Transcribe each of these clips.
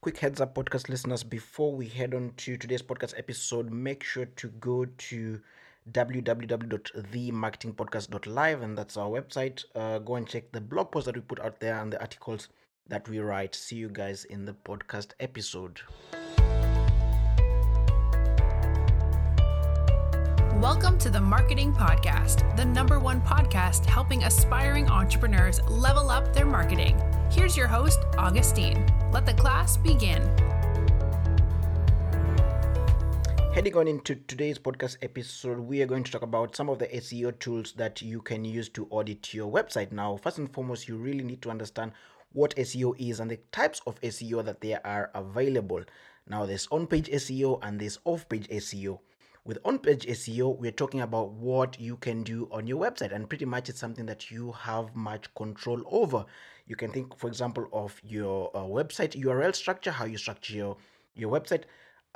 quick heads up, podcast listeners, before we head on to today's podcast episode, make sure to go to www.themarketingpodcast.live, and that's our website. Uh, go and check the blog post that we put out there and the articles that we write. See you guys in the podcast episode. Welcome to the Marketing Podcast, the number one podcast helping aspiring entrepreneurs level up their marketing. Here's your host, Augustine. Let the class begin. Heading on into today's podcast episode, we are going to talk about some of the SEO tools that you can use to audit your website. Now, first and foremost, you really need to understand what SEO is and the types of SEO that there are available. Now, there's on page SEO and there's off page SEO. With on page SEO, we're talking about what you can do on your website, and pretty much it's something that you have much control over. You can think, for example, of your uh, website URL structure, how you structure your, your website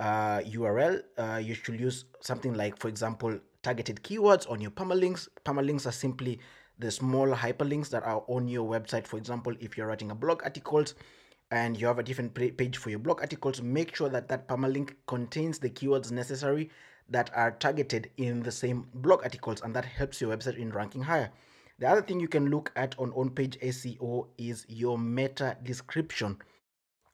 uh, URL. Uh, you should use something like, for example, targeted keywords on your permalinks. Permalinks are simply the small hyperlinks that are on your website. For example, if you're writing a blog articles, and you have a different page for your blog articles, make sure that that permalink contains the keywords necessary that are targeted in the same blog articles and that helps your website in ranking higher. The other thing you can look at on on page SEO is your meta description.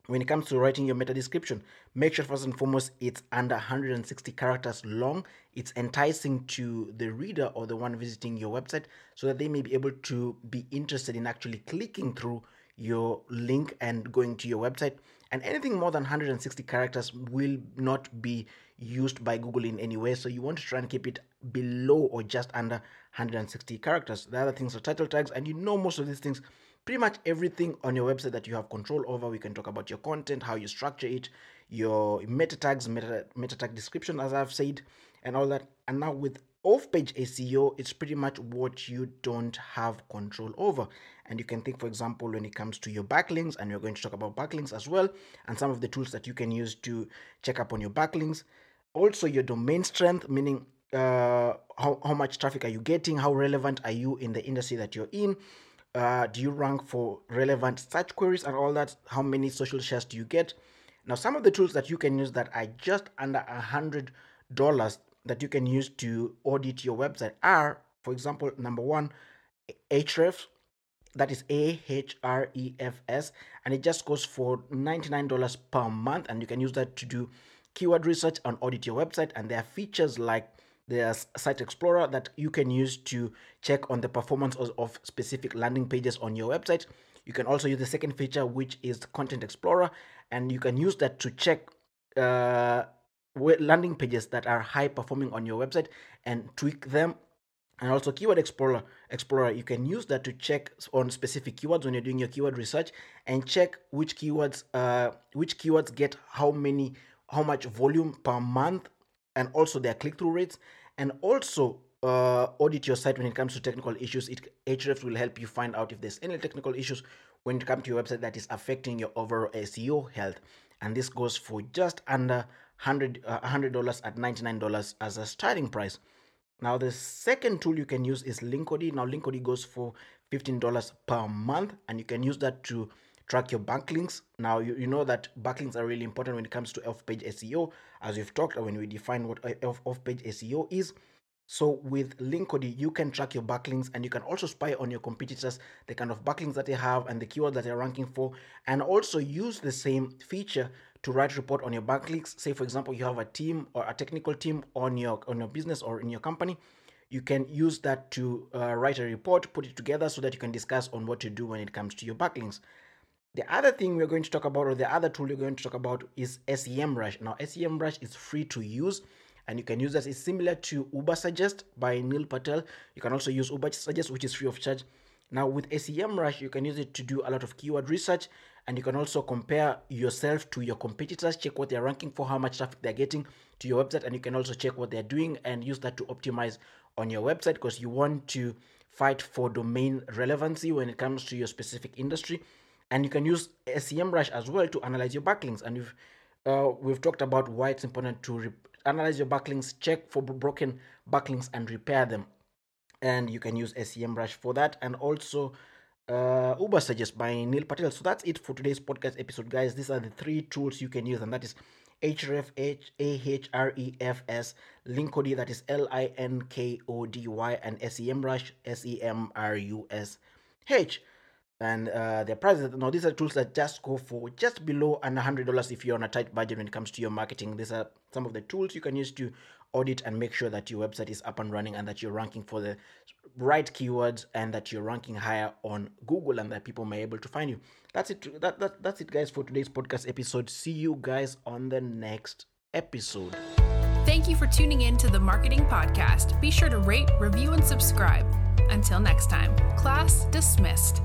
When it comes to writing your meta description, make sure first and foremost it's under 160 characters long. It's enticing to the reader or the one visiting your website so that they may be able to be interested in actually clicking through your link and going to your website. And anything more than 160 characters will not be used by Google in any way. So you want to try and keep it below or just under 160 characters. The other things are title tags, and you know most of these things. Pretty much everything on your website that you have control over. We can talk about your content, how you structure it, your meta tags, meta, meta tag description, as I've said, and all that. And now with off page SEO, it's pretty much what you don't have control over. And you can think, for example, when it comes to your backlinks, and we're going to talk about backlinks as well, and some of the tools that you can use to check up on your backlinks. Also your domain strength meaning uh, how, how much traffic are you getting? How relevant are you in the industry that you're in? Uh, do you rank for relevant search queries and all that? How many social shares do you get? Now some of the tools that you can use that are just under a hundred dollars that you can use to audit your website are for example number one Ahrefs that is A H R E F S, and it just goes for $99 per month, and you can use that to do keyword research and audit your website. And there are features like the Site Explorer that you can use to check on the performance of, of specific landing pages on your website. You can also use the second feature, which is Content Explorer, and you can use that to check uh, landing pages that are high performing on your website and tweak them. And also keyword explorer explorer you can use that to check on specific keywords when you're doing your keyword research and check which keywords uh, which keywords get how many how much volume per month and also their click-through rates. And also uh, audit your site when it comes to technical issues. It Ahrefs will help you find out if there's any technical issues when it comes to your website that is affecting your overall seo health. And this goes for just under 100 uh, $100 at $99 as a starting price now the second tool you can use is linkody now linkody goes for $15 per month and you can use that to track your backlinks. Now, you, you know that backlinks are really important when it comes to off page SEO, as we've talked when we define what off page SEO is. So with Linkody, you can track your backlinks and you can also spy on your competitors, the kind of backlinks that they have and the keywords that they're ranking for, and also use the same feature to write a report on your backlinks. Say, for example, you have a team or a technical team on your on your business or in your company. You can use that to uh, write a report, put it together so that you can discuss on what to do when it comes to your backlinks. The other thing we're going to talk about, or the other tool we're going to talk about, is SEMrush. Now, SEMrush is free to use, and you can use that. It's similar to Ubersuggest by Neil Patel. You can also use Ubersuggest, which is free of charge. Now, with SEMrush, you can use it to do a lot of keyword research, and you can also compare yourself to your competitors, check what they're ranking for, how much traffic they're getting to your website, and you can also check what they're doing and use that to optimize on your website because you want to fight for domain relevancy when it comes to your specific industry and you can use SEMrush as well to analyze your backlinks. And we've uh, we've talked about why it's important to re- analyze your backlinks, check for broken backlinks, and repair them. And you can use SEMrush for that. And also, uh, Ubersuggest by Neil Patel. So that's it for today's podcast episode, guys. These are the three tools you can use, and that is Ahrefs, H A H R E F S, Linkody, that is L I N K O D Y, and SEMrush, S E M R U S H. And uh, their prices now these are tools that just go for just below an hundred dollars if you're on a tight budget when it comes to your marketing. These are some of the tools you can use to audit and make sure that your website is up and running and that you're ranking for the right keywords and that you're ranking higher on Google and that people may be able to find you. That's it. That, that that's it, guys, for today's podcast episode. See you guys on the next episode. Thank you for tuning in to the Marketing Podcast. Be sure to rate, review, and subscribe. Until next time, class dismissed.